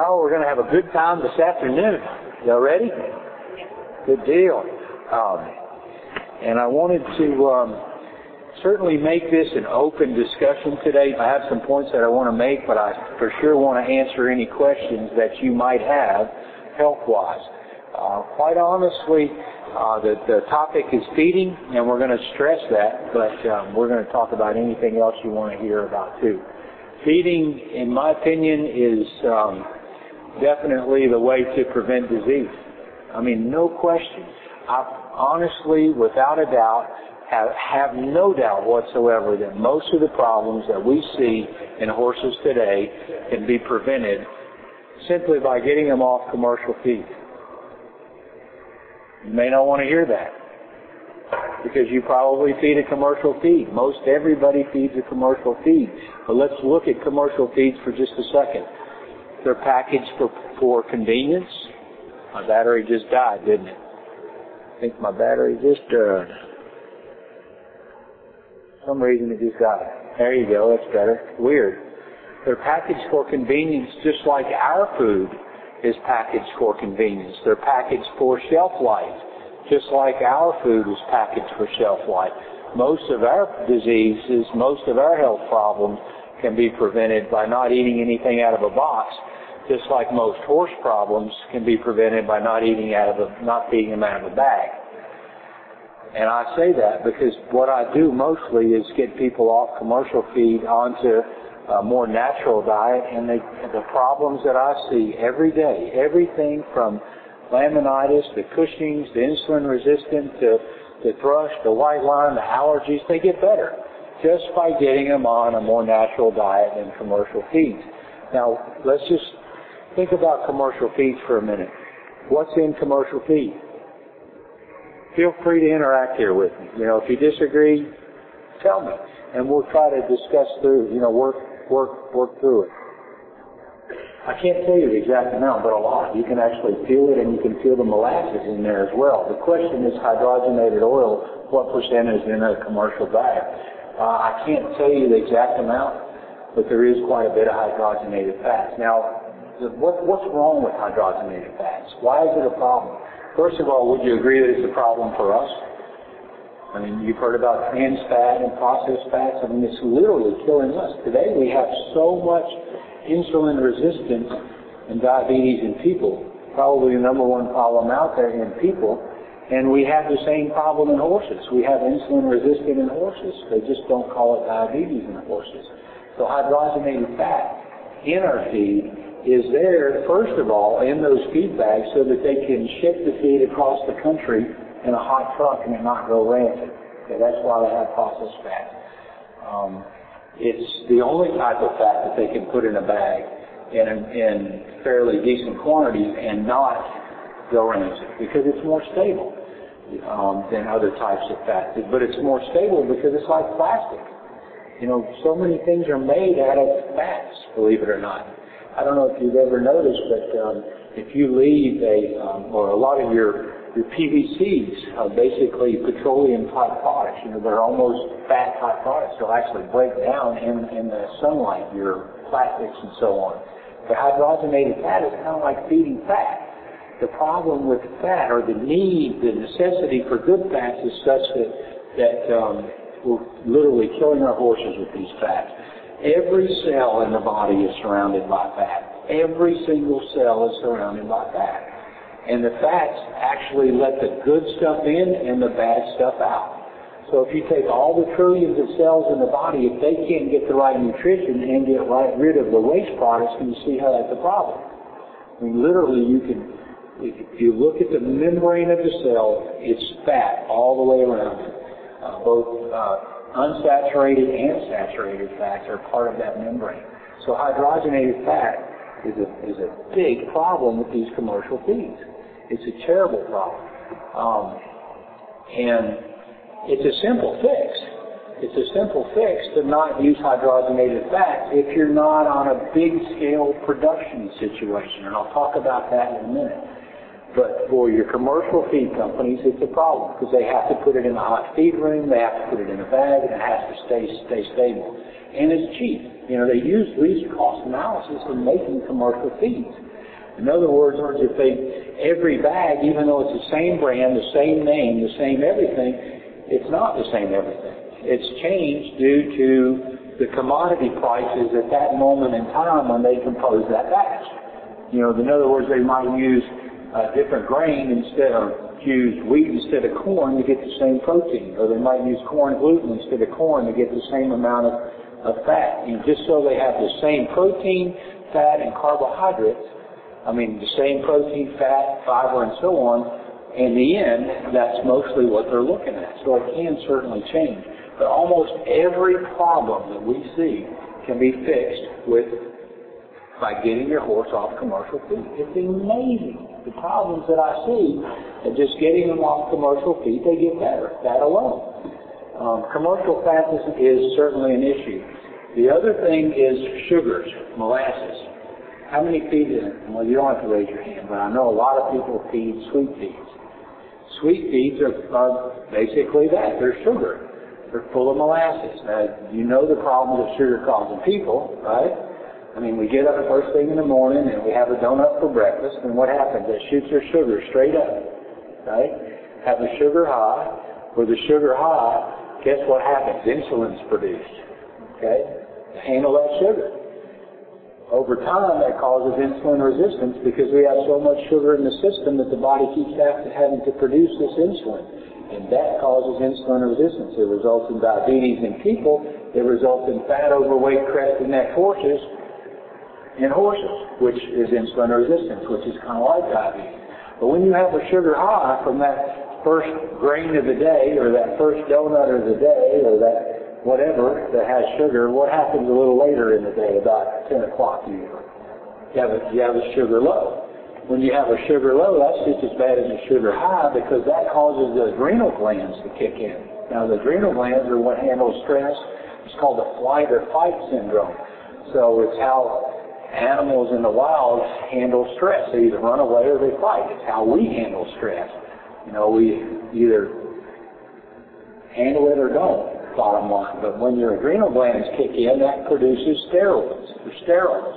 Oh, we're going to have a good time this afternoon. Y'all ready? Good deal. Um, and I wanted to um, certainly make this an open discussion today. I have some points that I want to make, but I for sure want to answer any questions that you might have health-wise. Uh, quite honestly, uh, the, the topic is feeding, and we're going to stress that, but um, we're going to talk about anything else you want to hear about too. Feeding, in my opinion, is um, definitely the way to prevent disease. I mean, no question. I honestly, without a doubt, have, have no doubt whatsoever that most of the problems that we see in horses today can be prevented simply by getting them off commercial feed. You may not want to hear that because you probably feed a commercial feed. Most everybody feeds a commercial feed. But let's look at commercial feeds for just a second. They're packaged for, for convenience. My battery just died, didn't it? I think my battery just died. For some reason it just died. There you go, that's better. Weird. They're packaged for convenience just like our food is packaged for convenience. They're packaged for shelf life, just like our food is packaged for shelf life. Most of our diseases, most of our health problems can be prevented by not eating anything out of a box, just like most horse problems can be prevented by not eating out of a, not feeding them out of a bag. And I say that because what I do mostly is get people off commercial feed onto a more natural diet and the, the problems that I see every day, everything from laminitis to Cushing's to insulin resistant to, to thrush the white line the allergies, they get better just by getting them on a more natural diet than commercial feeds. Now, let's just think about commercial feeds for a minute. What's in commercial feed? Feel free to interact here with me. You know, if you disagree, tell me, and we'll try to discuss through, you know, work work work through it. I can't tell you the exact amount, but a lot. You can actually feel it, and you can feel the molasses in there as well. The question is hydrogenated oil. What percent is in a commercial bag? Uh, I can't tell you the exact amount, but there is quite a bit of hydrogenated fats. Now, what, what's wrong with hydrogenated fats? Why is it a problem? First of all, would you agree that it's a problem for us? I mean, you've heard about trans fat and processed fats. I mean, it's literally killing us. Today we have so much insulin resistance and diabetes in people, probably the number one problem out there in people. And we have the same problem in horses. We have insulin resistant in horses. They just don't call it diabetes in horses. So hydrogenated fat in our feed is there, first of all, in those feed bags so that they can ship the feed across the country in a hot truck and it not go rancid. Okay, that's why they have processed fat. Um, it's the only type of fat that they can put in a bag in, in fairly decent quantities and not go rancid because it's more stable um, than other types of fat. But it's more stable because it's like plastic. You know, so many things are made out of fats, believe it or not. I don't know if you've ever noticed, but um, if you leave a, um, or a lot of your your PVCs are basically petroleum type products. You know, they're almost fat type products. They'll actually break down in, in the sunlight, your plastics and so on. But hydrogenated fat is kind of like feeding fat. The problem with fat or the need, the necessity for good fats is such that, that um, we're literally killing our horses with these fats. Every cell in the body is surrounded by fat. Every single cell is surrounded by fat. And the fats actually let the good stuff in and the bad stuff out. So if you take all the trillions of cells in the body, if they can't get the right nutrition and get right rid of the waste products, you see how that's a problem. I mean, literally, you can, if you look at the membrane of the cell, it's fat all the way around. Uh, both uh, unsaturated and saturated fats are part of that membrane. So hydrogenated fat is a, is a big problem with these commercial feeds. It's a terrible problem. Um, and it's a simple fix. It's a simple fix to not use hydrogenated fats if you're not on a big scale production situation. And I'll talk about that in a minute. But for your commercial feed companies, it's a problem because they have to put it in a hot feed room, they have to put it in a bag, and it has to stay stay stable. And it's cheap. You know, they use least cost analysis in making commercial feeds. In other words, if they, every bag, even though it's the same brand, the same name, the same everything, it's not the same everything. It's changed due to the commodity prices at that moment in time when they compose that batch. You know, in other words, they might use a different grain instead of use wheat instead of corn to get the same protein, or they might use corn gluten instead of corn to get the same amount of, of fat. And just so they have the same protein, fat, and carbohydrates, I mean, the same protein, fat, fiber, and so on, in the end, that's mostly what they're looking at. So it can certainly change. But almost every problem that we see can be fixed with by getting your horse off commercial feed. It's amazing. The problems that I see, and just getting them off commercial feed, they get better. That alone. Um, commercial fat is certainly an issue. The other thing is sugars, molasses. How many feed it? Well, you don't have to raise your hand, but I know a lot of people feed sweet feeds. Sweet feeds are, are basically that. They're sugar. They're full of molasses. Now, you know the problems that sugar causes people, right? I mean, we get up first thing in the morning and we have a donut for breakfast, and what happens? It shoots our sugar straight up, right? Have the sugar high. With the sugar high, guess what happens? Insulin's produced, okay? To handle that sugar. Over time, that causes insulin resistance because we have so much sugar in the system that the body keeps having to produce this insulin. And that causes insulin resistance. It results in diabetes in people. It results in fat, overweight, crested neck horses in horses, which is insulin resistance, which is kind of like diabetes. But when you have a sugar high from that first grain of the day, or that first donut of the day, or that whatever that has sugar, what happens a little later in the day, about 10 o'clock usually? You have a, you have a sugar low. When you have a sugar low, that's just as bad as a sugar high because that causes the adrenal glands to kick in. Now, the adrenal glands are what handle stress. It's called the flight or fight syndrome. So it's how animals in the wild handle stress. They either run away or they fight. It's how we handle stress. You know, we either handle it or don't bottom line. But when your adrenal glands kick in, that produces steroids, or steroids.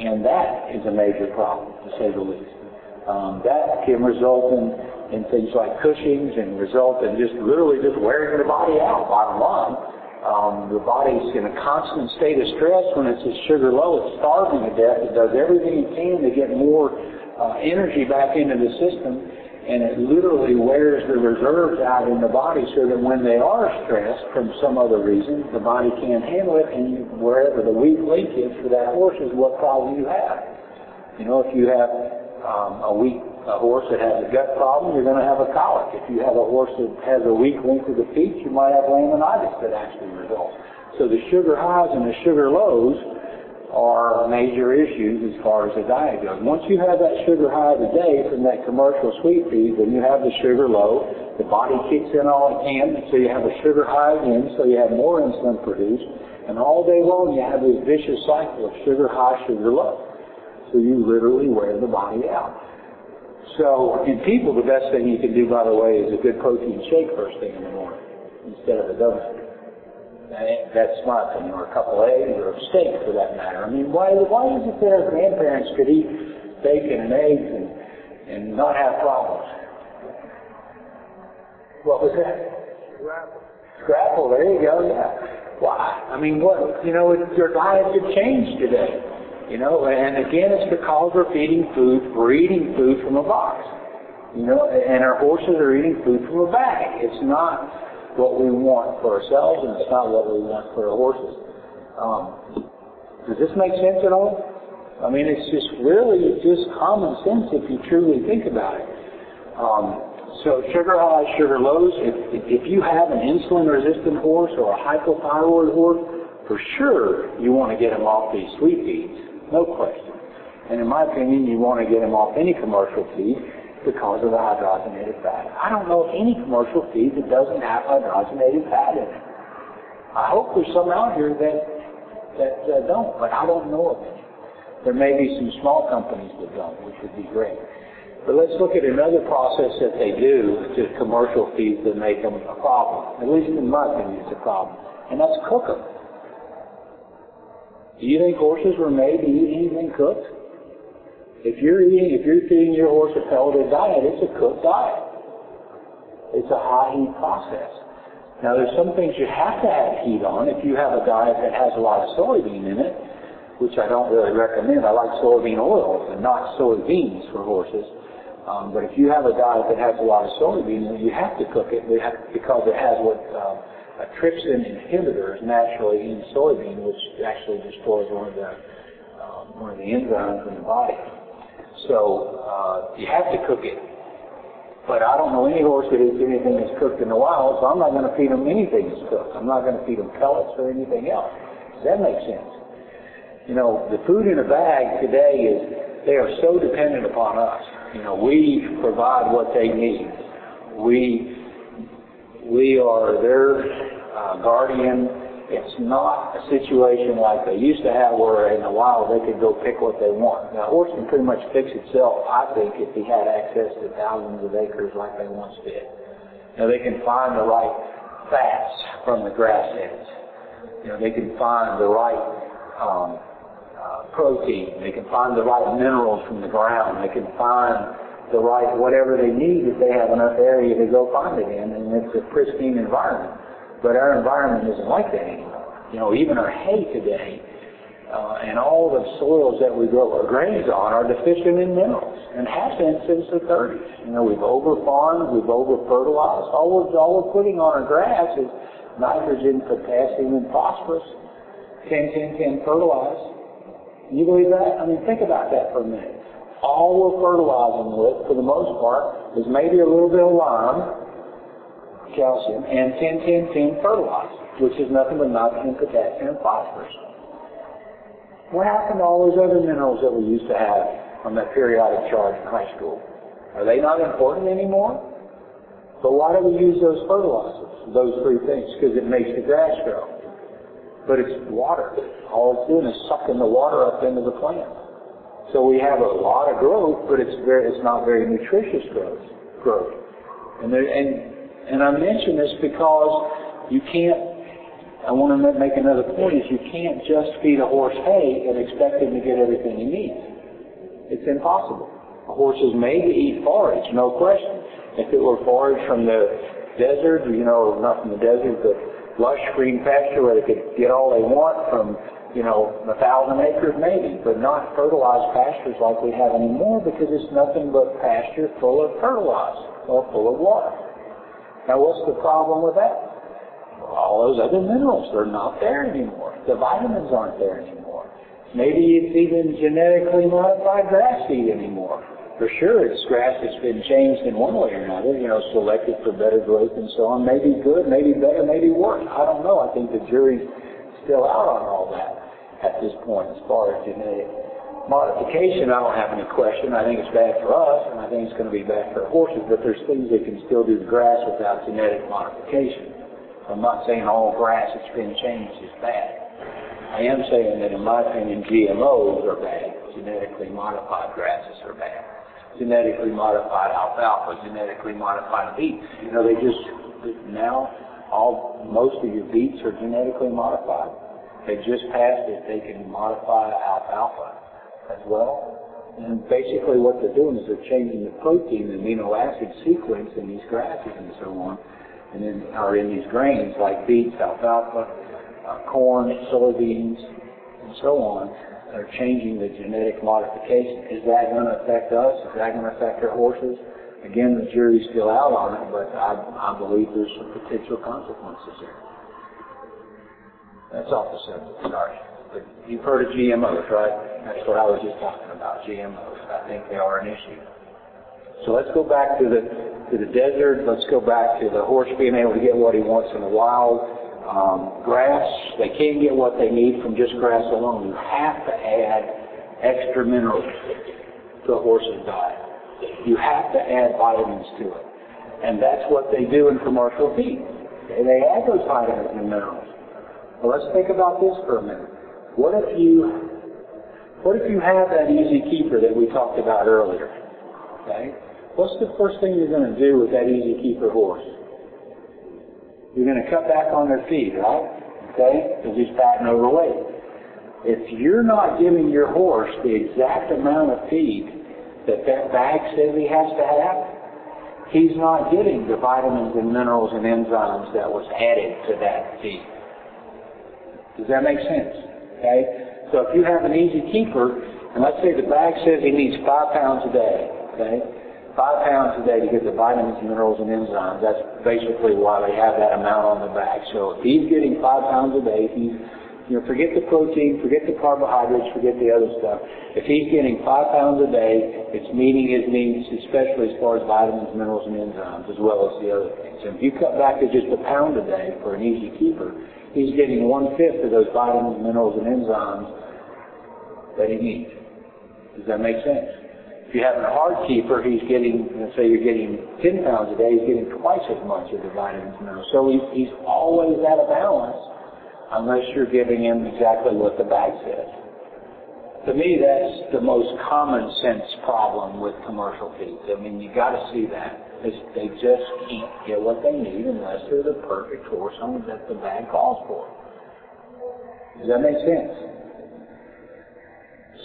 And that is a major problem, to say the least. Um, that can result in, in things like Cushing's and result in just literally just wearing the body out, bottom line. Um, the body's in a constant state of stress when it's at sugar low. It's starving to death. It does everything it can to get more uh, energy back into the system and it literally wears the reserves out in the body so that when they are stressed from some other reason, the body can't handle it, and wherever the weak link is for that horse is what problem you have. You know, if you have um, a weak a horse that has a gut problem, you're going to have a colic. If you have a horse that has a weak link to the feet, you might have laminitis that actually results. So the sugar highs and the sugar lows are major issues as far as the diet goes. Once you have that sugar high today from that commercial sweet feed, then you have the sugar low. The body kicks in all it can, so you have a sugar high again, so you have more insulin produced. And all day long you have this vicious cycle of sugar high, sugar low. So you literally wear the body out. So in people, the best thing you can do, by the way, is a good protein shake first thing in the morning instead of a donut. That's my opinion, or a couple eggs, or a steak for that matter. I mean, why why is it that our grandparents could eat bacon and eggs and and not have problems? What was that? Scrapple. Scrapple. There you go. Yeah. Why? I mean, what? You know, it, your diet could change today. You know, and again, it's because we're feeding food. We're eating food from a box. You know, and our horses are eating food from a bag. It's not what we want for ourselves, and it's not what we want for our horses. Um, does this make sense at all? I mean, it's just really just common sense if you truly think about it. Um, so sugar highs, sugar lows. If, if you have an insulin-resistant horse or a hypothyroid horse, for sure you want to get them off these sweet feeds, no question. And in my opinion, you want to get him off any commercial feed because of the hydrogenated fat. I don't know of any commercial feed that doesn't have hydrogenated fat in it. I hope there's some out here that that uh, don't, but I don't know of any. There may be some small companies that don't, which would be great. But let's look at another process that they do to commercial feeds that make them a problem. At least in my opinion, it's a problem. And that's cook them. Do you think horses were made to eat anything cooked? If you're eating, if you're feeding your horse a pelleted diet, it's a cooked diet. It's a high heat process. Now there's some things you have to have heat on. If you have a diet that has a lot of soybean in it, which I don't really recommend. I like soybean oils and not soybeans for horses. Um, but if you have a diet that has a lot of soybean, you have to cook it because it has what uh, trypsin inhibitor is naturally in soybean, which actually destroys one of the uh, one of the enzymes in the body. So uh, you have to cook it. But I don't know any horse that eats anything that's cooked in the wild, so I'm not going to feed them anything that's cooked. I'm not going to feed them pellets or anything else. Does that make sense? You know, the food in a bag today is, they are so dependent upon us. You know, we provide what they need. We, we are their uh, guardian. It's not a situation like they used to have where in the wild they could go pick what they want. Now, a horse can pretty much fix itself, I think, if he had access to thousands of acres like they once did. Now, they can find the right fats from the grass heads. You know, they can find the right um, uh, protein. They can find the right minerals from the ground. They can find the right whatever they need if they have enough area to go find it in, and it's a pristine environment. But our environment isn't like that anymore. You know, even our hay today uh, and all the soils that we grow our grains on are deficient in minerals and have been since the 30s. You know, we've over-farmed, we've over-fertilized. All we're, all we're putting on our grass is nitrogen, potassium, and phosphorus. 10, 10, 10 fertilized. You believe that? I mean, think about that for a minute. All we're fertilizing with, for the most part, is maybe a little bit of lime, calcium, and 10-10-10 fertilizer, which is nothing but nitrogen, potassium, and phosphorus. What happened to all those other minerals that we used to have on that periodic chart in high school? Are they not important anymore? But why do we use those fertilizers, those three things? Because it makes the grass grow. But it's water. All it's doing is sucking the water up into the plant. So we have a lot of growth, but it's not very nutritious growth. And I mention this because you can't, I want to make another point, is you can't just feed a horse hay and expect him to get everything he needs. It's impossible. A horse is made to eat forage, no question. If it were forage from the desert, you know, not from the desert, but lush green pasture where they could get all they want from, you know, a thousand acres maybe, but not fertilized pastures like we have anymore because it's nothing but pasture full of fertilizer or full of water. Now what's the problem with that? Well, all those other minerals, they're not there anymore. The vitamins aren't there anymore. Maybe it's even genetically modified grass seed anymore. For sure, it's grass that's been changed in one way or another, you know, selected for better growth and so on. Maybe good, maybe better, maybe worse. I don't know. I think the jury's still out on all that at this point as far as genetic modification, I don't have any question. I think it's bad for us, and I think it's going to be bad for horses, but there's things that can still do the grass without genetic modification. I'm not saying all grass that's been changed is bad. I am saying that in my opinion, GMOs are bad. Genetically modified grasses are bad. Genetically modified alfalfa, genetically modified beets. You know, they just, now, all, most of your beets are genetically modified. They just passed it, they can modify alfalfa as well. And basically what they're doing is they're changing the protein, the amino acid sequence in these grasses and so on, and then are in these grains like beets, alfalfa, uh, corn, soybeans, and so on. They're changing the genetic modification. Is that going to affect us? Is that going to affect our horses? Again, the jury's still out on it, but I, I believe there's some potential consequences there. That's subject. Sorry. But you've heard of GMOs, right? That's what I was just talking about, GMOs. I think they are an issue. So let's go back to the to the desert. Let's go back to the horse being able to get what he wants in the wild. Um, grass, they can't get what they need from just grass alone. You have to add extra minerals to a horse's diet. You have to add vitamins to it. And that's what they do in commercial feed. They add those vitamins and minerals. Well, let's think about this for a minute. What if you what if you have that easy keeper that we talked about earlier? Okay? What's the first thing you're going to do with that easy keeper horse? You're going to cut back on their feed, right? Okay? Because he's fat and overweight. If you're not giving your horse the exact amount of feed that that bag says he has to have, he's not getting the vitamins and minerals and enzymes that was added to that feed. Does that make sense? Okay? So if you have an easy keeper, and let's say the bag says he needs five pounds a day, okay? Five pounds a day to get the vitamins, minerals, and enzymes. That's basically why they have that amount on the bag. So if he's getting five pounds a day, he's you know, forget the protein, forget the carbohydrates, forget the other stuff. If he's getting five pounds a day, it's meeting his needs, especially as far as vitamins, minerals, and enzymes, as well as the other things. And if you cut back to just a pound a day for an easy keeper, he's getting one-fifth of those vitamins, minerals, and enzymes that he needs. Does that make sense? If you have a hard keeper, he's getting, let's say you're getting 10 pounds a day, he's getting twice as much of the vitamins and minerals. So he's, he's always out of balance unless you're giving him exactly what the bag says. To me, that's the most common sense problem with commercial feeds. I mean, you got to see that. It's, they just can't get what they need unless they're the perfect horse on that the bag calls for. Does that make sense?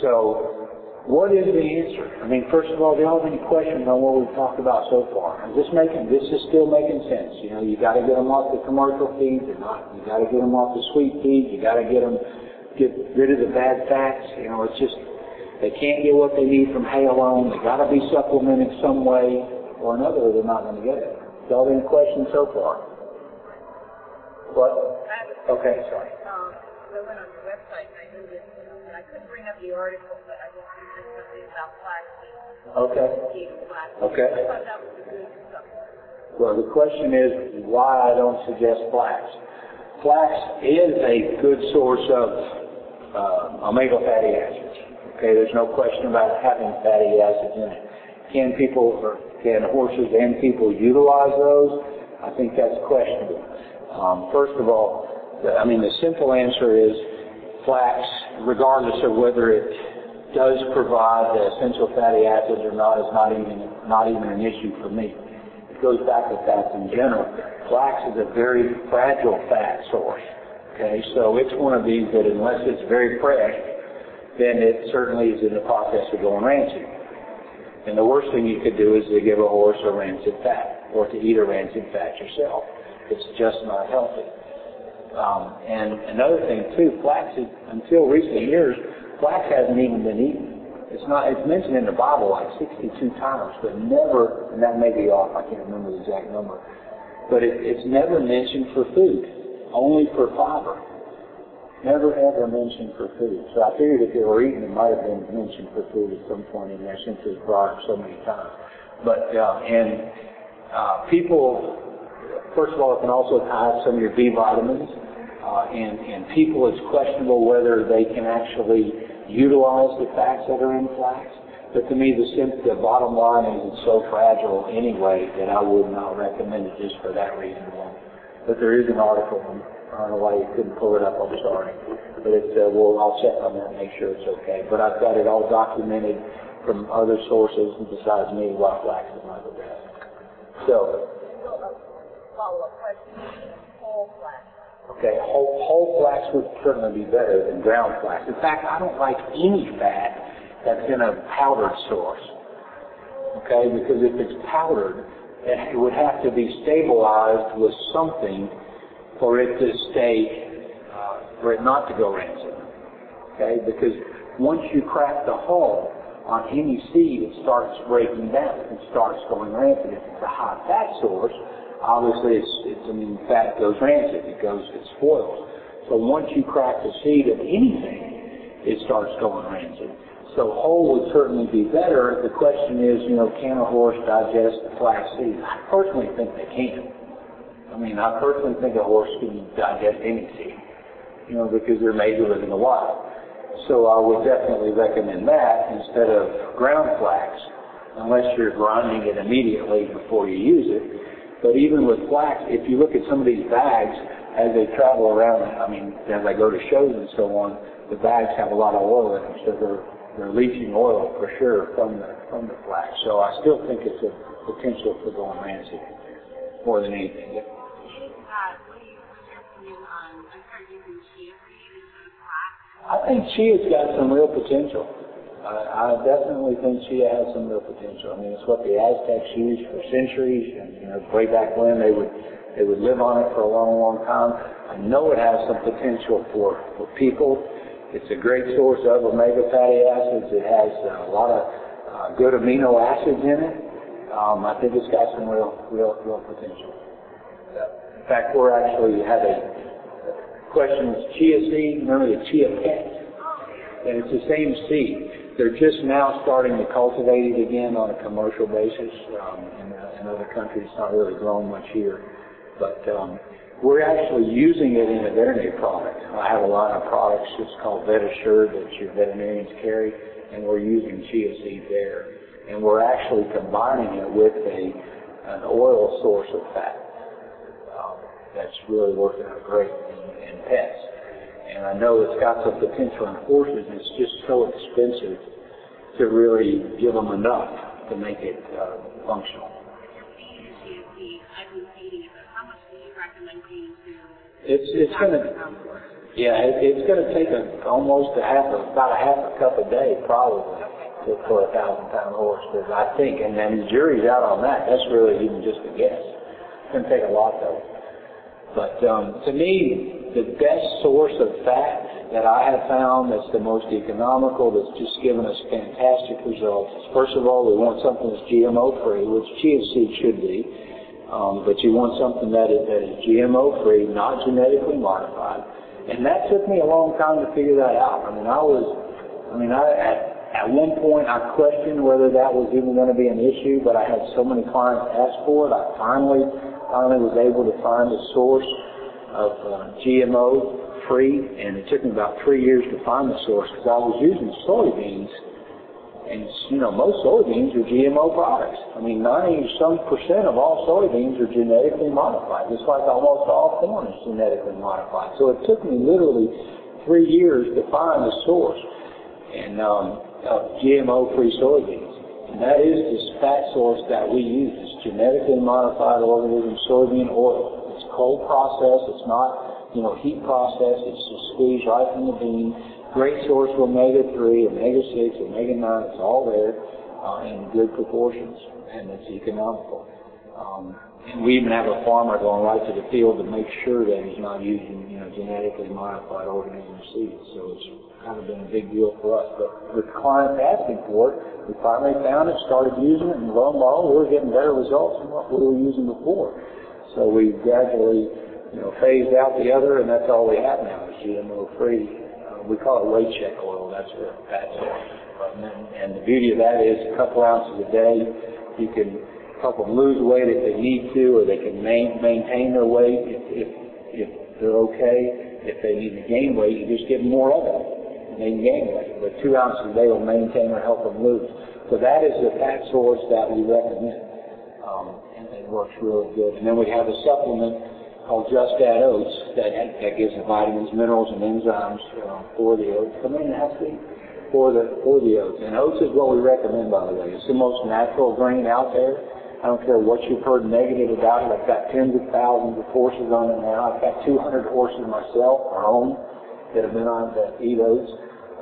So, what is the answer? I mean, first of all, do y'all have any questions on what we've talked about so far? Is this making, this is still making sense. You know, you gotta get them off the commercial feed, they're not, you gotta get them off the sweet feed, you gotta get them, get rid of the bad fats, you know, it's just, they can't get what they need from hay alone, they gotta be supplemented some way or another or they're not gonna get it. Y'all have any questions so far? What? Okay, sorry. Um, I went on your website and I knew this, and I couldn't bring up the article, but I just knew something about flaxseed. Okay. Okay. I thought that was a good supplement. Well, the question is why I don't suggest flax. Flax is a good source of uh, omega fatty acids. Okay, there's no question about having fatty acids in it. Can people, or can horses and people utilize those? I think that's questionable. Um, first of all, the, I mean, the simple answer is flax, regardless of whether it does provide the essential fatty acids or not, is not even not even an issue for me. It goes back to fats in general. Flax is a very fragile fat source. Okay, so it's one of these that unless it's very fresh, then it certainly is in the process of going rancid. And the worst thing you could do is to give a horse a rancid fat or to eat a rancid fat yourself. It's just not healthy. Um, and another thing too, flax until recent years, flax hasn't even been eaten. It's not, it's mentioned in the Bible like 62 times, but never, and that may be off, I can't remember the exact number, but it, it's never mentioned for food, only for fiber. Never ever mentioned for food. So I figured if they were eaten, it might have been mentioned for food at some point in there since it's brought up so many times. But, uh, and, uh, people, first of all, it can also tie some of your B vitamins. Uh, and, people, it's questionable whether they can actually utilize the fats that are in flax. But to me, the, bottom line is it's so fragile anyway that I would not recommend it just for that reason alone. But there is an article, I don't know why you couldn't pull it up, I'm sorry. Uh, I'll check on that and make sure it's okay. But I've got it all documented from other sources besides me why flax is not the best. So, Follow-up question, whole flax. Okay, whole, whole flax would certainly be better than ground flax. In fact, I don't like any fat that's in a powdered source. Okay, because if it's powdered, it would have to be stabilized with something for it to stay, uh, for it not to go rancid. Okay, because once you crack the hull on any seed, it starts breaking down. It starts going rancid. If it's a high fat source, obviously it's, I mean, fat goes rancid. It goes, it spoils. So once you crack the seed of anything, it starts going rancid. So whole would certainly be better. The question is, you know, can a horse digest the flax seed? I personally think they can. I mean, I personally think a horse can digest any seed, you know, because they're made to live in the wild. So I would definitely recommend that instead of ground flax, unless you're grinding it immediately before you use it. But even with flax, if you look at some of these bags as they travel around, I mean, as I go to shows and so on, the bags have a lot of oil in them, so they're they're leaching oil for sure from the from the flax. So I still think it's a potential for going rancid more than anything. Uh, what do you, what's your opinion on, I started using chia seed instead of flax. I think Chia's got some real potential. I, definitely think Chia has some real potential. I mean, it's what the Aztecs used for centuries, and you know, way back when they would they would live on it for a long, long time. I know it has some potential for for people. It's a great source of omega fatty acids. It has a lot of uh, good amino acids in it. Um, I think it's got some real, real, real potential. In fact, we're actually have a question with chia seed. Remember the chia pet? And it's the same seed. They're just now starting to cultivate it again on a commercial basis. Um, in, uh, in other countries, it's not really grown much here. But um, we're actually using it in a veterinary product. I have a lot of products. It's called VetAssure that your veterinarians carry, and we're using chia seed there. And we're actually combining it with a an oil source of fat. Um, that's really working out great in pets and I know it's got some potential in horses. It's just so expensive to really give them enough to make it uh, functional. It's it's gonna yeah it, it's gonna take a, almost a half a, about a half a cup a day probably to, for a thousand pound horse because I think and then the jury's out on that. That's really even just a guess. It's gonna take a lot though. But um, to me, the best source of fat that I have found that's the most economical, that's just given us fantastic results. First of all, we want something that's GMO free, which chia seed should be. Um, but you want something that is, that is GMO free, not genetically modified. And that took me a long time to figure that out. I mean, I was, I mean, I, at, at one point I questioned whether that was even going to be an issue, but I had so many clients ask for it. I finally finally was able to find a source of uh, GMO free, and it took me about three years to find the source because I was using soybeans, and you know most soybeans are GMO products. I mean, 90 some percent of all soybeans are genetically modified, just like almost all corn is genetically modified. So it took me literally three years to find the source and um, of GMO-free soybeans. And that is this fat source that we use. It's genetically modified organism soybean oil. It's cold processed. It's not, you know, heat processed. It's just squeezed right from the bean. Great source of omega-3, omega-6, omega-9. It's all there uh, in good proportions, and it's economical. Um, and we even have a farmer going right to the field to make sure that he's not using, you know, genetically modified organism seeds. So it's kind of been a big deal for us. But with clients asking for it, we finally found it, started using it, and lo and behold, we were getting better results than what we were using before. So we gradually, you know, phased out the other, and that's all we have now is GMO-free. Uh, we call it weight check oil. That's what that's it. And, and the beauty of that is a couple ounces a day. You can help them lose weight if they need to, or they can main, maintain their weight if, if, if they're okay. If they need to gain weight, you just give them more of it. And weight. But two ounces a day will maintain or help them lose. So that is the fat source that we recommend. Um, and it works really good. And then we have a supplement called Just Add Oats that, that gives the vitamins, minerals, and enzymes uh, for the oats. Come in, Nancy for the for the oats. And oats is what we recommend, by the way. It's the most natural grain out there. I don't care what you've heard negative about it. I've got tens of thousands of horses on it now. I've got 200 horses myself, our own, that have been on that eat oats,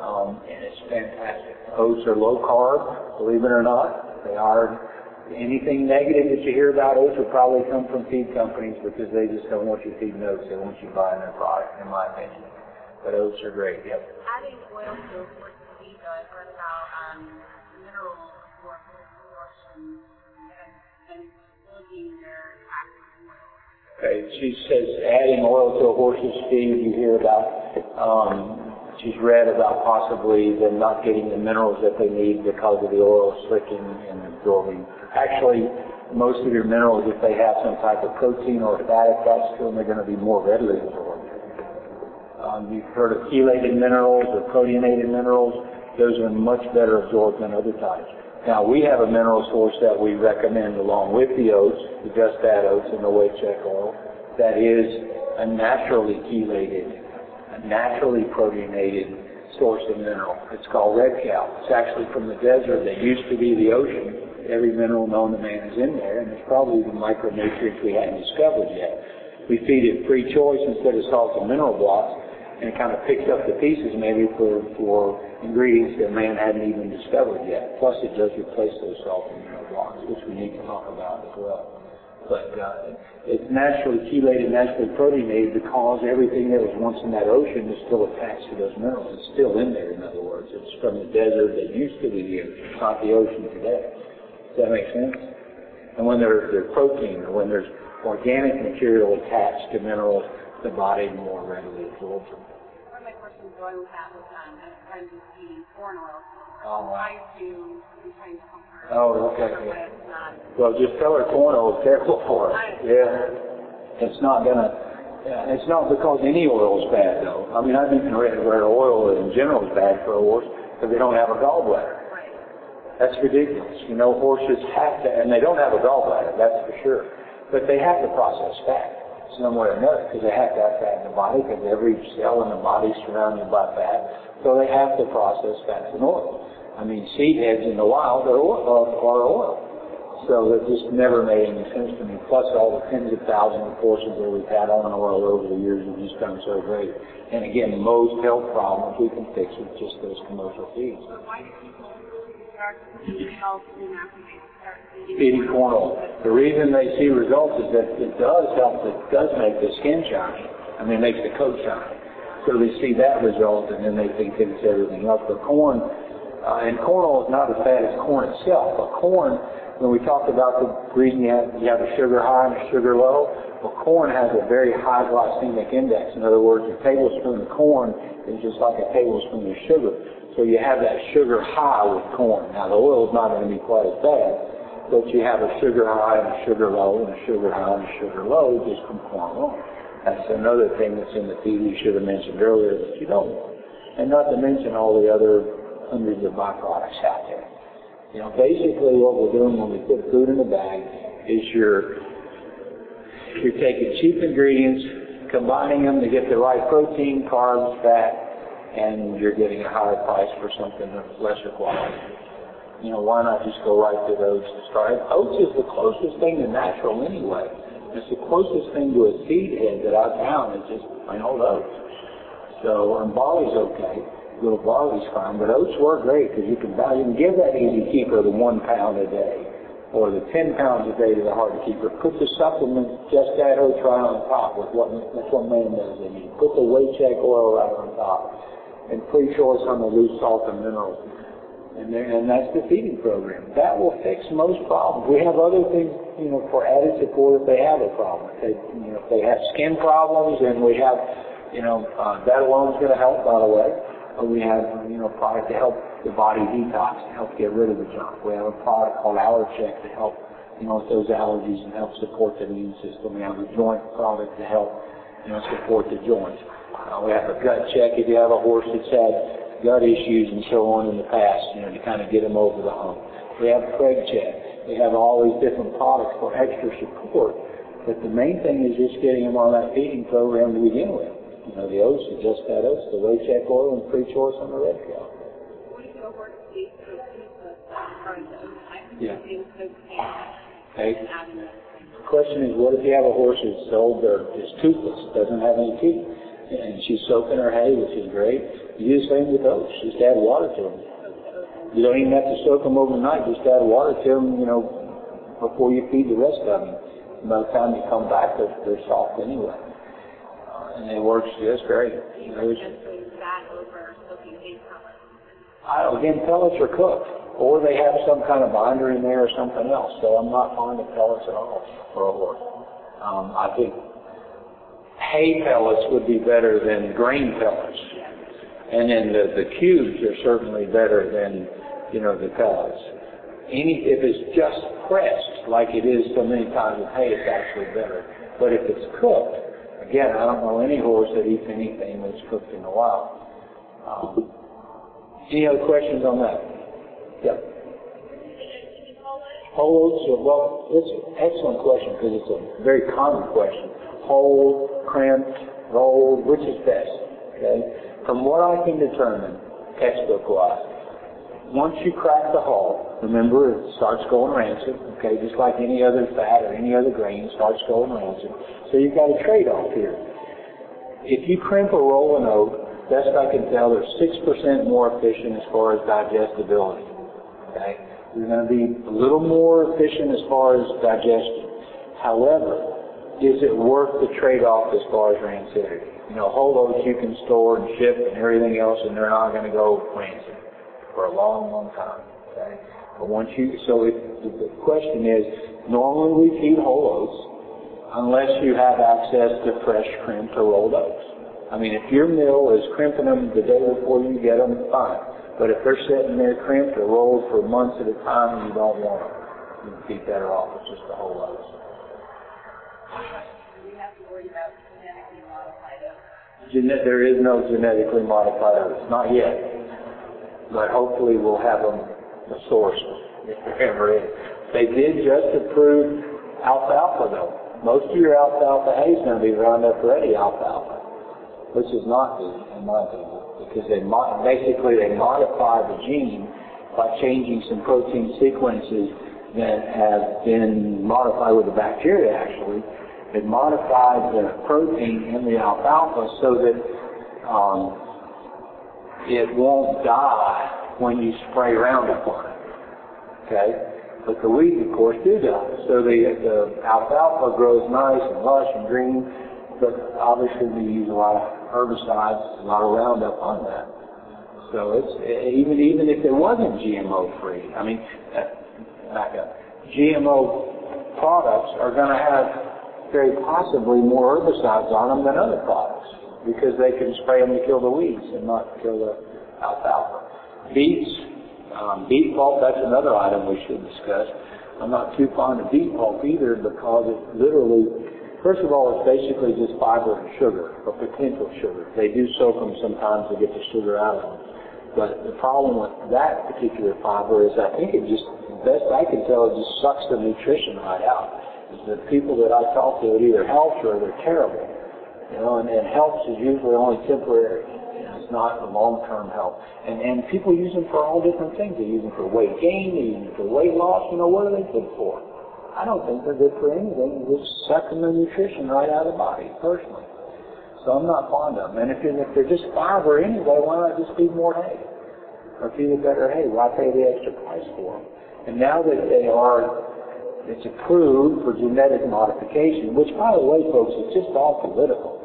um, and it's fantastic. Oats are low carb, believe it or not. They are. Anything negative that you hear about oats will probably come from feed companies because they just don't want you feeding oats. They want you buying their product, in my opinion. But oats are great. Yep. Adding oil to horse feed, though, I've heard about um, mineral absorption Okay, she says adding oil to a horse's feed, you hear about, um, she's read about possibly them not getting the minerals that they need because of the oil slicking and absorbing. Actually, most of your minerals, if they have some type of protein or fat attached to them, they're going to be more readily absorbed. Um, you've heard of chelated minerals or proteinated minerals. Those are much better absorbed than other types. Now we have a mineral source that we recommend along with the oats, the Just Add Oats and the Weight Check oil, that is a naturally chelated, naturally proteinated source of mineral. It's called red cow. It's actually from the desert that used to be the ocean. Every mineral known to man is in there, and it's probably the micronutrients we hadn't discovered yet. We feed it free choice instead of salts and mineral blocks, and it kind of picks up the pieces maybe for, for ingredients that man hadn't even discovered yet. Plus it does replace those salt and mineral blocks, which we need to talk about as well. But uh, it's naturally chelated, naturally proteinated because everything that was once in that ocean is still attached to those minerals. It's still in there, in other words. It's from the desert that used to be the. Not the ocean today. Does that make sense? And when there's, there's protein or when there's organic material attached to minerals, the body more readily absorbs them. One of my questions going with that was um, I friends who's eating corn oil. Oh, wow. Trying to, I'm trying to help her. Oh, okay. But it's not. Well, just tell her corn oil is terrible for us. Yeah. It's not gonna, yeah, it's not because any oil is bad though. I mean, I've even read where oil in general is bad for a horse because they don't have a gallbladder. Right. That's ridiculous. You know, horses have to, and they don't have a gallbladder, that's for sure. But they have to process fat some way or another because they have to have fat in the body because every cell in the body is surrounded by fat. So they have to process fats and oil. I mean, seed heads in the wild are oil. Are oil. So that just never made any sense to me. Plus all the tens of thousands of horses that we've had on oil over the years have just done so great. And again, most health problems we can fix with just those commercial feeds. So why do people start eating health soon after they start eating feeding corn oil. The reason they see results is that it does help, it does make the skin shiny. I mean, it makes the coat shiny. So they see that result and then they think it's everything else. But corn, uh, and corn oil is not as bad as corn itself. But corn, when we talked about the reason you have, you have a sugar high and a sugar low, well, corn has a very high glycemic index. In other words, a tablespoon of corn is just like a tablespoon of sugar. So you have that sugar high with corn. Now the oil is not going to be quite as bad, but you have a sugar high and a sugar low and a sugar high and a sugar low just from corn oil. That's another thing that's in the feed you should have mentioned earlier that you don't. And not to mention all the other hundreds of byproducts out there. You know, basically what we're doing when we put food in a bag is you're you're taking cheap ingredients, combining them to get the right protein, carbs, fat, and you're getting a higher price for something of lesser quality. You know, why not just go right to those to start? Oats is the closest thing to natural anyway. It's the closest thing to a seed head that I've found is just plain old oats. So, and barley's okay. Little barley's fine, but oats work great because you can buy, you can give that easy keeper the one pound a day or the 10 pounds a day to the hard keeper. Put the supplement, Just Add Oats right on top with what, that's what man does in you. Put the weight check oil right on top and free choice on the loose salt and minerals. And, and that's the feeding program. That will fix most problems. We have other things, you know, for added support if they have a problem. If they, you know, if they have skin problems, and we have, you know, uh, that is going to help, by the way. But we have, you know, a product to help the body detox, to help get rid of the junk. We have a product called Allercheck to help, you know, with those allergies and help support the immune system. We have a joint product to help, you know, support the joints. Uh, we have a gut check if you have a horse that's had gut issues and so on in the past, you know, to kind of get them over the hump. We have Craig check. We have all these different products for extra support. But the main thing is just getting them on that feeding program to begin with. You know, the oats are Just Add Oats, the weight check oil and free choice on the red cow. What if your horse eats the pizza part of the oats? I think Yeah. Okay. and adding it. The question is, what if you have a horse that's old or is toothless, doesn't have any teeth, and she's soaking her hay, which is great. You do the same with oats. Just add water to them. You don't even have to soak them overnight. Just add water to them, you know, before you feed the rest of them. By the time you come back, they're, they're soft anyway. And it works just great. You know, soaking pellets. Again, pellets are cooked, or they have some kind of binder in there or something else. So I'm not fond of pellets at all for a horse. Um, I think hay pellets would be better than grain pellets, and then the, the cubes are certainly better than you know the pellets. Any if it's just pressed like it is so many times with hay, it's actually better. But if it's cooked, again, I don't know any horse that eats anything that's cooked in the wild. Um, any other questions on that? Yep. Whole oats, well, it's an excellent question because it's a very common question. Whole, crimped, rolled, which is best? Okay. From what I can determine, textbook-wise, once you crack the hull, remember it starts going rancid, okay, just like any other fat or any other grain starts going rancid. So you've got a trade-off here. if you crimp a roll and oat, best I can tell, they're 6% more efficient as far as digestibility. Okay? You're going to be a little more efficient as far as digestion. However, is it worth the trade-off as far as rancidity? You know, whole oats you can store and ship and everything else, and they're not going to go rancid for a long, long time. Okay? But once you, so if, the question is, normally we feed whole oats unless you have access to fresh crimped or rolled oats. I mean, if your mill is crimping them the day before you get them, fine. But if they're sitting there crimped or rolled for months at a time, you don't want them. You'd be better off with just the whole oats. Do we have to worry about oats? Gene- there is no genetically modified oats, not yet. But hopefully we'll have them the source if there ever is. They did just approve alfalfa though. Most of your alfalfa hay is going to be Roundup Ready alfalfa, which is not good in my opinion because they mo- basically they modify the gene by changing some protein sequences that have been modified with the bacteria actually. They modified the protein in the alfalfa so that um, it won't die when you spray Roundup on it. Okay? But the weeds, of course, do die. So the, the alfalfa grows nice and lush and green, but obviously we use a lot of herbicides, a lot of Roundup on that. So it's even even if it wasn't GMO free, I mean, uh, back up. GMO products are going to have very possibly more herbicides on them than other products because they can spray them to kill the weeds and not kill the alfalfa. Beets, um, beet pulp, that's another item we should discuss. I'm not too fond of beet pulp either because it literally, first of all, it's basically just fiber and sugar, or potential sugar. They do soak them sometimes to get the sugar out of them. But the problem with that particular fiber is I think it just, best I can tell, it just sucks the nutrition right out. Is the people that I talk to, it either helps or they're terrible. You know, and, and helps is usually only temporary. It's not the long-term help. And and people use them for all different things. They use them for weight gain. They use them for weight loss. You know, what are they good for? I don't think they're good for anything. Just sucking the nutrition right out of the body, personally. So I'm not fond of them. And if, if they're just fiber anyway, why not just feed more hay? Or feed it better hay? Why pay the extra price for them? And now that they are, it's approved for genetic modification, which by the way, folks, it's just all political.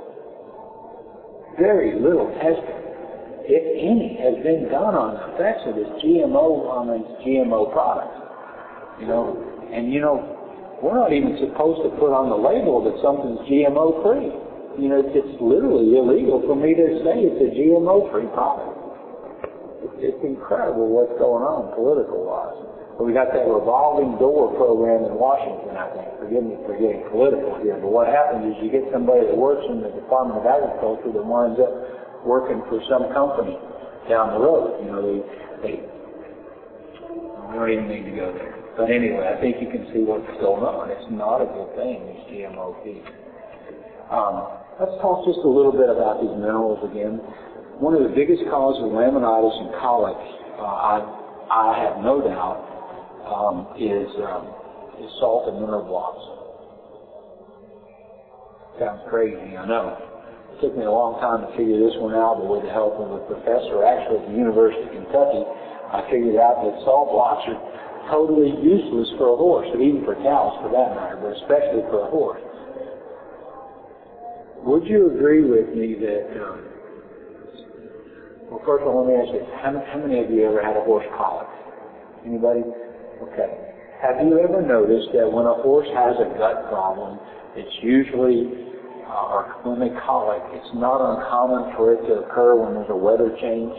Very little testing, if any, has been done on the effects of this GMO on these GMO products. You know, and you know, we're not even supposed to put on the label that something's GMO free. You know, it's, it's literally illegal for me to say it's a GMO free product. It's, it's incredible what's going on political wise. We got that revolving door program in Washington, I think. Forgive me for getting political here, but what happens is you get somebody that works in the Department of Agriculture that winds up working for some company down the road. You know, they, they, we don't even need to go there. But anyway, I think you can see what's going on. It's not a good thing, these GMO. Um, let's talk just a little bit about these minerals again. One of the biggest causes of laminitis and colic, uh, I, I have no doubt, is, um, is salt and mineral blocks. Sounds crazy, I know. It took me a long time to figure this one out, but with the help of a professor actually at the University of Kentucky, I figured out that salt blocks are totally useless for a horse, and even for cows for that matter, but especially for a horse. Would you agree with me that, um, well, first of all, let me ask you, how, how many of you ever had a horse colic? Anybody? Okay. Have you ever noticed that when a horse has a gut problem, it's usually, uh, or when they colic, it's not uncommon for it to occur when there's a weather change?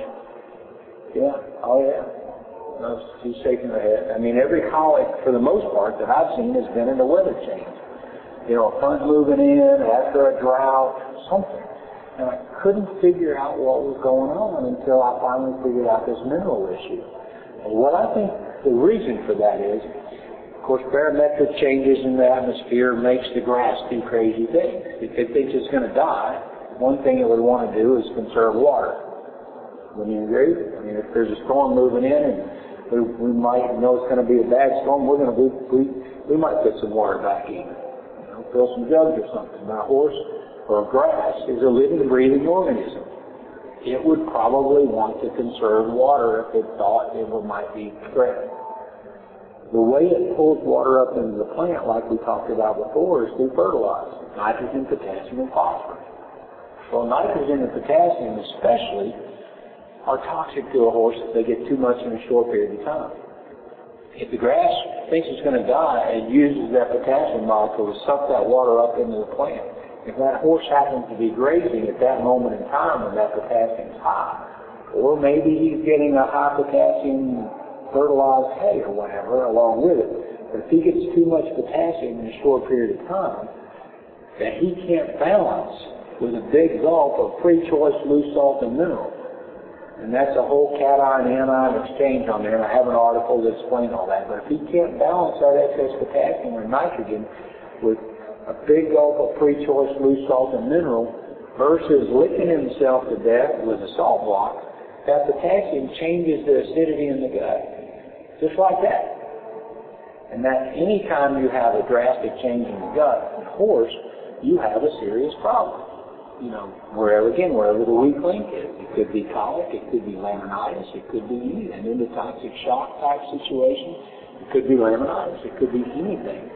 Yeah. Oh, yeah. No, she's shaking her head. I mean, every colic, for the most part, that I've seen has been in a weather change. You know, a front moving in after a drought, something. And I couldn't figure out what was going on until I finally figured out this mineral issue. And what I think the reason for that is, of course, barometric changes in the atmosphere makes the grass do crazy things. If it thinks it's going to die, one thing it would want to do is conserve water. Wouldn't you agree? I mean, if there's a storm moving in and we, we might know it's going to be a bad storm, we're going to we, we, might put some water back in. You know, fill some jugs or something. Now, horse, or grass is a living, breathing organism. It would probably want to conserve water if it thought it might be threatened. The way it pulls water up into the plant, like we talked about before, is through fertilizer, nitrogen, potassium, and phosphorus. Well, nitrogen and potassium especially are toxic to a horse if they get too much in a short period of time. If the grass thinks it's going to die, it uses that potassium molecule to suck that water up into the plant. If that horse happens to be grazing at that moment in time when that potassium is high, or maybe he's getting a high potassium fertilized hay or whatever along with it, but if he gets too much potassium in a short period of time, that he can't balance with a big gulp of free choice loose salt and mineral. And that's a whole cation anion exchange on there, and I have an article that explains all that. But if he can't balance that excess potassium or nitrogen with a big gulp of free choice loose salt and mineral versus licking himself to death with a salt block, that potassium changes the acidity in the gut. Just like that. And that anytime you have a drastic change in the gut of course, you have a serious problem you know, wherever again, wherever the weak link is. It could be colic, it could be laminitis, it could be an endotoxic shock type situation. It could be laminitis, it could be anything.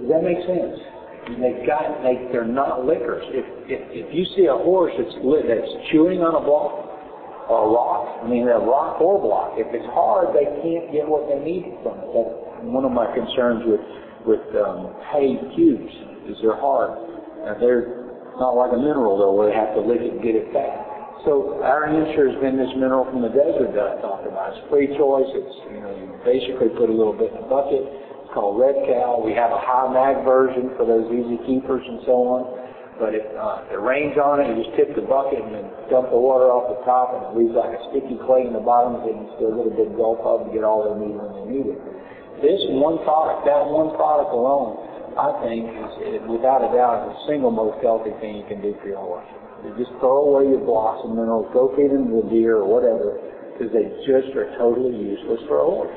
Does that make sense? They've got, they, they're not lickers. If, if, if you see a horse that's lit, that's chewing on a block or a rock, I mean a rock or block, if it's hard, they can't get what they need from it. That's one of my concerns with with um, hay cubes is they're hard. Uh, they're not like a mineral though, where they have to lick it and get it back. So our answer has been this mineral from the desert that I talked about. It's free choice. It's you know you basically put a little bit in a bucket. Called Red Cow. We have a high mag version for those easy keepers and so on. But if, uh, it rains on it, you just tip the bucket and then dump the water off the top, and it leaves like a sticky clay in the bottom. They can still get a big gulp of and get all they need when they need it. This one product, that one product alone, I think, is, without a doubt, the single most healthy thing you can do for your horse. You just throw away your blocks and minerals, go feed them to the deer or whatever, because they just are totally useless for a horse.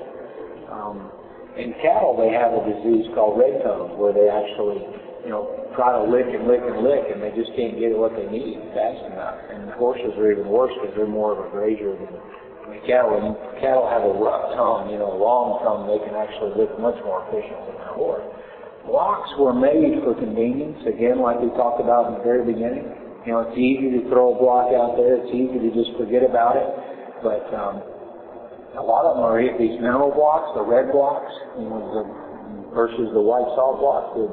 Um, in cattle, they have a disease called red tongue, where they actually, you know, try to lick and lick and lick, and they just can't get what they need fast enough. And horses are even worse because they're more of a grazer than cattle. And cattle have a rough tongue, you know, a long tongue. They can actually lick much more efficiently than a horse. Blocks were made for convenience, again, like we talked about in the very beginning. You know, it's easy to throw a block out there. It's easy to just forget about it. But um, a lot of them are these mineral blocks, the red blocks, you know, the, versus the white salt blocks. The,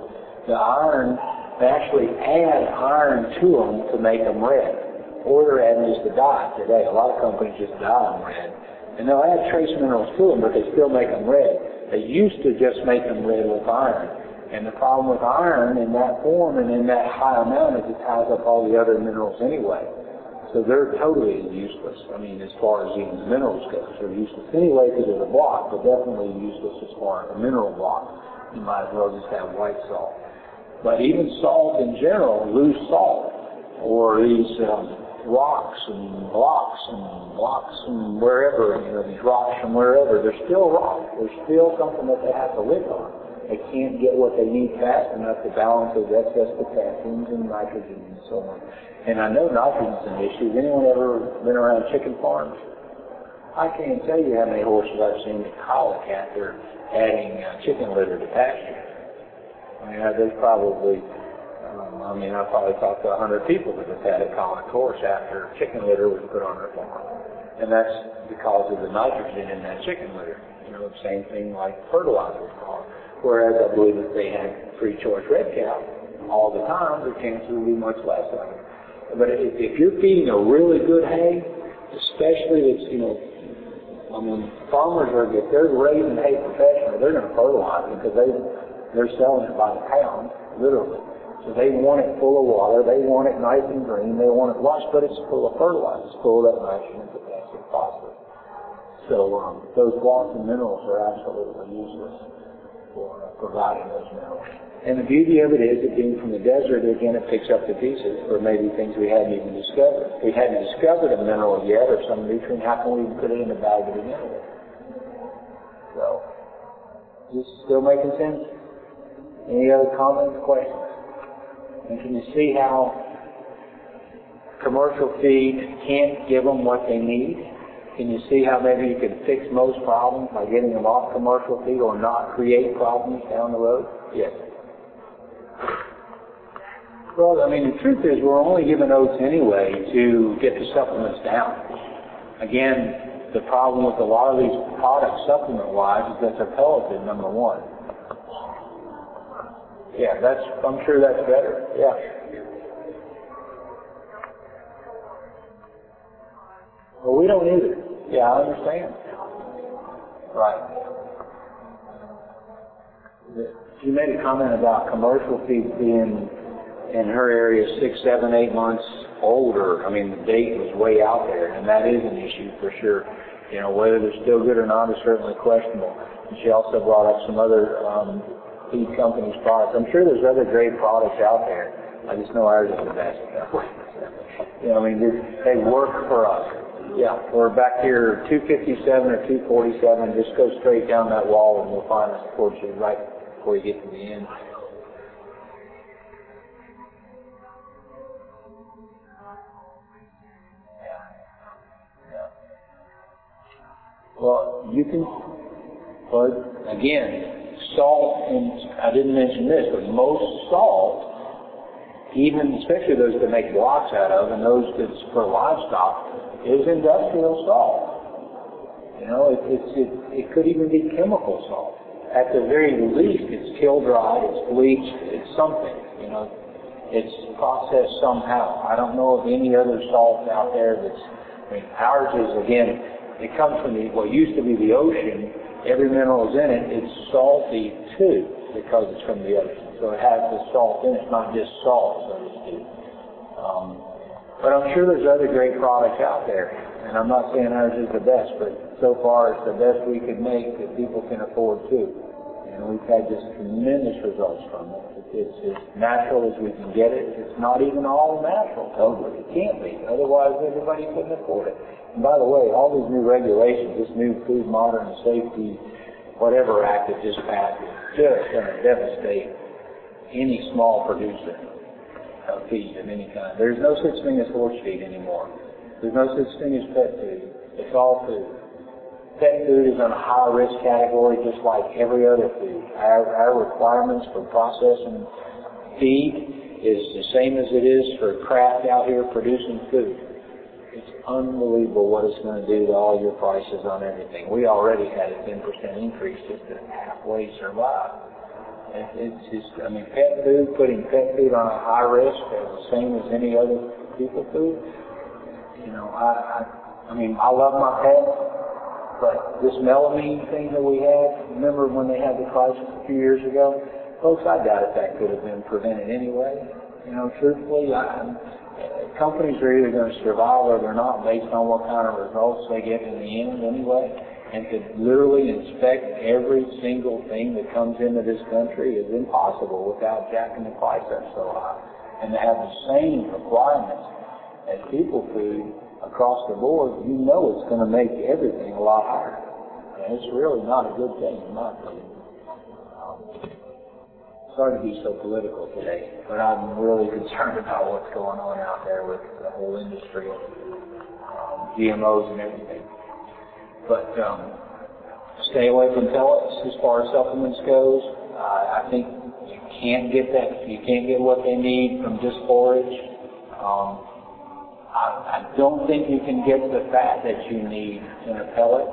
the iron, they actually add iron to them to make them red. Or they're adding just the dye today. A lot of companies just dye them red. And they'll add trace minerals to them, but they still make them red. They used to just make them red with iron. And the problem with iron in that form and in that high amount is it ties up all the other minerals anyway. So they're totally useless. I mean, as far as even minerals go, they're useless anyway because of the block, but definitely useless as far as a mineral block. You might as well just have white salt. But even salt in general, loose salt, or these um, rocks and blocks and blocks and wherever, you know, these rocks from wherever, they're still rock. They're still something that they have to live on. They can't get what they need fast enough to balance those excess potassiums and nitrogen and so on. And I know nitrogen's an issue. Has anyone ever been around chicken farms? I can't tell you how many horses I've seen that colic after adding uh, chicken litter to pasture. I mean, there's probably, um, I mean, I've probably talked to a hundred people that have had a colic horse after chicken litter was put on their farm. And that's because of the nitrogen in that chicken litter. You know, the same thing like fertilizer called. Whereas I believe if they had free choice red cow all the time, their chances would be much less of it. But if, if you're feeding a really good hay, especially if you know, I mean, farmers are if they're raising hay professionally, they're going to fertilize it because they they're selling it by the pound, literally. So they want it full of water, they want it nice and green, they want it lush, but it's full of fertilizer, it's full of that nitrogen, potassium, phosphorus. So um, those blocks and minerals are absolutely useless for uh, providing those minerals. And the beauty of it is that being from the desert, again, it picks up the pieces for maybe things we hadn't even discovered. If we hadn't discovered a mineral yet or some nutrient, how can we put it in a bag to begin with? So, is this still making sense? Any other comments, questions? And can you see how commercial feed can't give them what they need? Can you see how maybe you can fix most problems by getting them off commercial feed or not create problems down the road? Yes. Well, I mean, the truth is we're only giving oats anyway to get the supplements down. Again, the problem with a lot of these products supplement-wise is that they're pelleted, number one. Yeah, that's, I'm sure that's better. Yeah. Well, we don't either. Yeah, I understand. Right. You made a comment about commercial feed being in her area six, seven, eight months older. I mean, the date was way out there, and that is an issue for sure. You know, whether they're still good or not is certainly questionable. And she also brought up some other um, feed companies' products. I'm sure there's other great products out there. I just know ours is the best. you know, I mean, they work for us. Yeah, we're back here 257 or 247. Just go straight down that wall and we'll find us towards right before you get to the end. Well, you can, but again, salt, and I didn't mention this, but most salt, even especially those that make blocks out of, and those that's for livestock, is industrial salt. You know, it, it's, it, it could even be chemical salt. At the very least, it's kiln dried, it's bleached, it's something. You know, it's processed somehow. I don't know of any other salt out there that's. I mean, ours is again it comes from the, what used to be the ocean. Every mineral is in it. It's salty too because it's from the ocean. So it has the salt in it, not just salt, so to speak. Um, but I'm sure there's other great products out there. And I'm not saying ours is the best, but so far it's the best we could make that people can afford too. And we've had just tremendous results from it. It's as natural as we can get it. It's not even all natural, totally. It can't be. Otherwise everybody couldn't afford it. And by the way, all these new regulations, this new Food Modern Safety, whatever act that just passed, is just going to devastate any small producer of feed of any kind. There's no such thing as horse feed anymore. There's no such thing as pet food. It's all food. Pet food is on a high risk category just like every other food. Our, our requirements for processing feed is the same as it is for Kraft out here producing food. It's unbelievable what it's going to do to all your prices on everything. We already had a 10% increase just to halfway survive. It, it's just, I mean, pet food, putting pet food on a high risk is the same as any other people food. You know, I, I, I mean, I love my pets, but this melamine thing that we had, remember when they had the crisis a few years ago? Folks, I doubt if that could have been prevented anyway. You know, truthfully, I, companies are either going to survive or they're not based on what kind of results they get in the end anyway. And to literally inspect every single thing that comes into this country is impossible without jacking the price up so high. And to have the same requirements as people food across the board, you know it's going to make everything a lot higher. And it's really not a good thing in my opinion. Sorry to be so political today, but I'm really concerned about what's going on out there with the whole industry of um, GMOs and everything. But um, stay away from pellets as far as supplements goes. Uh, I think you can't get that. You can't get what they need from just forage. Um, I, I don't think you can get the fat that you need in a pellet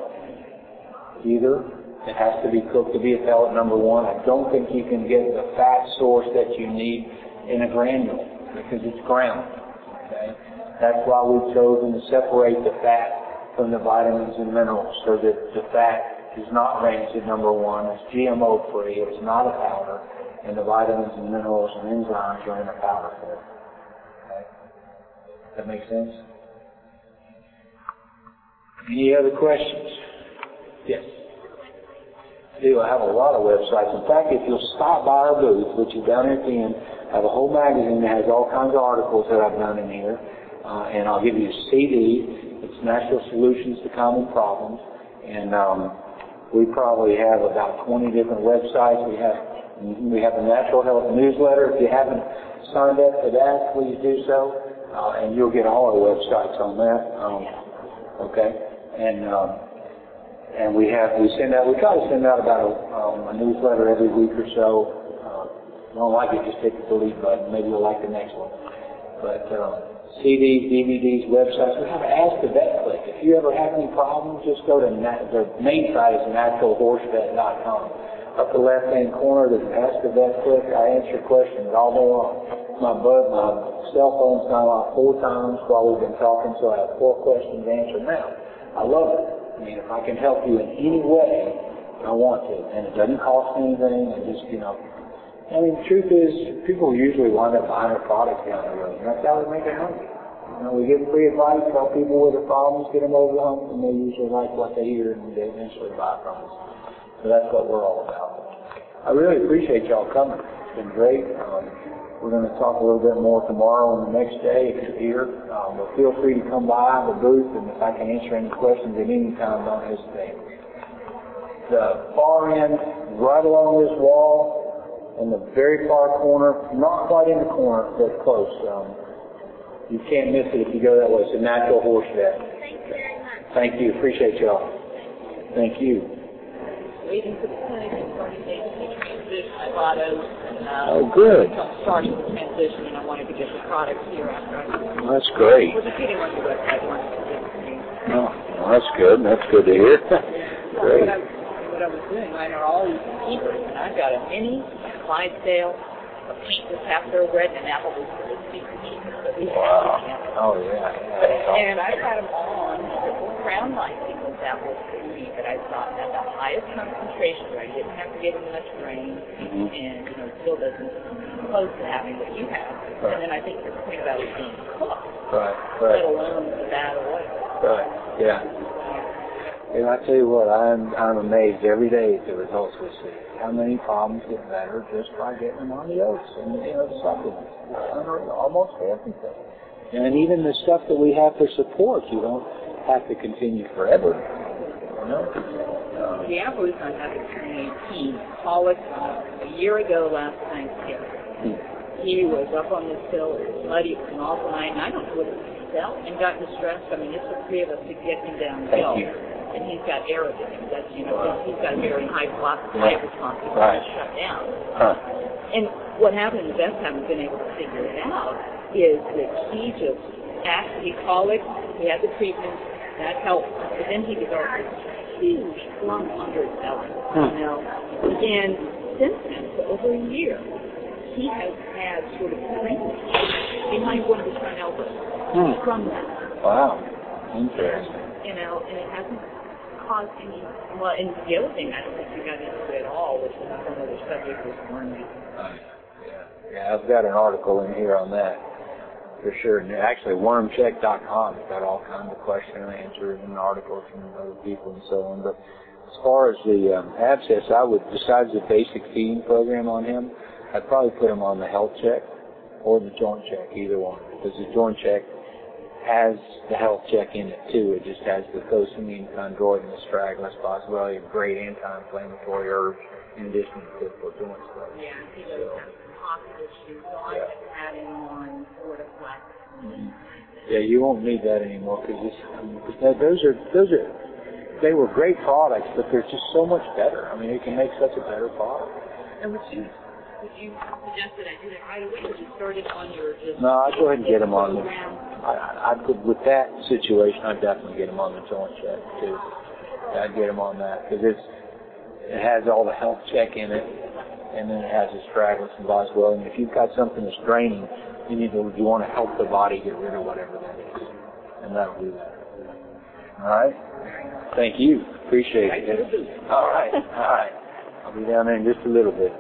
either. It has to be cooked to be a pellet, number one. I don't think you can get the fat source that you need in a granule because it's ground. Okay? That's why we've chosen to separate the fat from the vitamins and minerals so that the fat is not ranked at number one. It's GMO free. It's not a powder. And the vitamins and minerals and enzymes are in a powder form. Okay? That makes sense? Any other questions? Yes do. I have a lot of websites. In fact, if you'll stop by our booth, which is down here at the end, I have a whole magazine that has all kinds of articles that I've done in here. Uh, and I'll give you a CD. Natural Solutions to Common Problems. And um, We probably have about 20 different websites. We have we have a natural health newsletter. If you haven't signed up for that, please do so, uh, and you'll get all our websites on that. Um, okay, and um, and we have we send out we try to send out about a, um, a newsletter every week or so. Uh, if you don't like it, just hit the delete button. Maybe you'll like the next one. But um, CDs, DVDs, websites. We have Ask the Vet click. If you ever have any problems, just go to nat- the main site is naturalhorsevet.com up the left-hand corner, there's Ask a Vet click. I answer questions all day long. My bud, my cell phone's gone off four times while we've been talking, so I have four questions answered now. I love it. I mean, if I can help you in any way, I want to. And it doesn't cost anything, and just, you know, I mean, truth is, people usually wind up buying our products down the road. And that's how we make our money. You know, we give free advice, help people with their problems, get them over the hump, and they usually like what they hear, and they eventually buy from us. So that's what we're all about. I really appreciate y'all coming. It's been great. Um, we're going to talk a little bit more tomorrow and the next day if you're here. Um, but feel free to come by the booth, and if I can answer any questions at any time, don't hesitate. The far end, right along this wall, in the very far corner, not quite in the corner, but close. Um, you can't miss it if you go that way. It's a natural horse vet. Thank you very much. Thank you. Appreciate y'all. Thank you. waiting for the clinic and starting making the transition. I bought those. Uh, Oh, good. so I'm starting the transition, and I wanted to get the products here after I that's great. was getting on the website. I wanted to get the Oh, well, that's good. That's good to hear. Great. What I, was doing, mine are all these keepers, and I've got a mini, a Clydesdale, a pink with half thoroughbred, and an apple a secret keeper. Wow. Oh, yeah. yeah. And I've had them all on Triple Crown Lite because that was the weed that I thought had the highest concentration where I didn't have to get in much rain Mhm. and you know it still doesn't close to having what you have. Right. And then I think your point about it being cooked, Right, let right, alone the bad oil. right. Yeah. And I tell you what, I'm I'm amazed every day at the results we see. How many problems get better just by getting them on the oats and you know the supplements. It's unreal, almost everything. And even the stuff that we have for support, you don't have to continue forever. You know. Um, The apple is on have it turn 18. Pollock, uh, a year ago last Thanksgiving, hmm. he was up on this hill, it was muddy, it was an awful night, and I don't know what he felt and got distressed. I mean, it took three of us to get him down the Thank hill. you. And he's got aerobic. That's, you know, Wow. he's got a very high Right. flight response. He's Right. shut down. Huh. And what happened, the best haven't been able to figure it out, is that he just actually colic, he had the treatment, that helped, but then he developed this huge lump under his belly, Hmm. you know. And since then, for over a year, he has had sort of cream behind one of his front elbows Hmm. from that. Wow. Interesting. You know, and it hasn't caused any, well, and the other thing I don't think you got into at all, which is another subject, was worm disease. Yeah, yeah, I've got an article in here on that for sure. And actually, wormcheck.com has got all kinds of question and answers and articles from other people and so on. But as far as the um, abscess, I would, besides the basic feeding program on him, I'd probably put him on the health check or the joint check, either one, because the joint check has the health check in it too. It just has the glycine, chondroitin, astragalus, possibility of great anti-inflammatory herbs in addition to typical joint stuff. Yeah, he does have some pocket issues, so I'm just adding on Fortiflex. Mm-hmm. Yeah, you won't need that anymore because those are those are they were great products, but they're just so much better. I mean, you can make such a better product. And would you, would you suggest that I do that right away? Would you start it on your just No, I'd go ahead and get them on the. I, I, could with that situation, I'd definitely get them on the joint check too. I'd get them on that because it's it has all the health check in it, and then it has astragalus and boswell. And if you've got something that's draining, you need to you want to help the body get rid of whatever that is, and that'll do that. All right. Thank you. Appreciate it. to the booth. All right. All right. I'll be down there in just a little bit.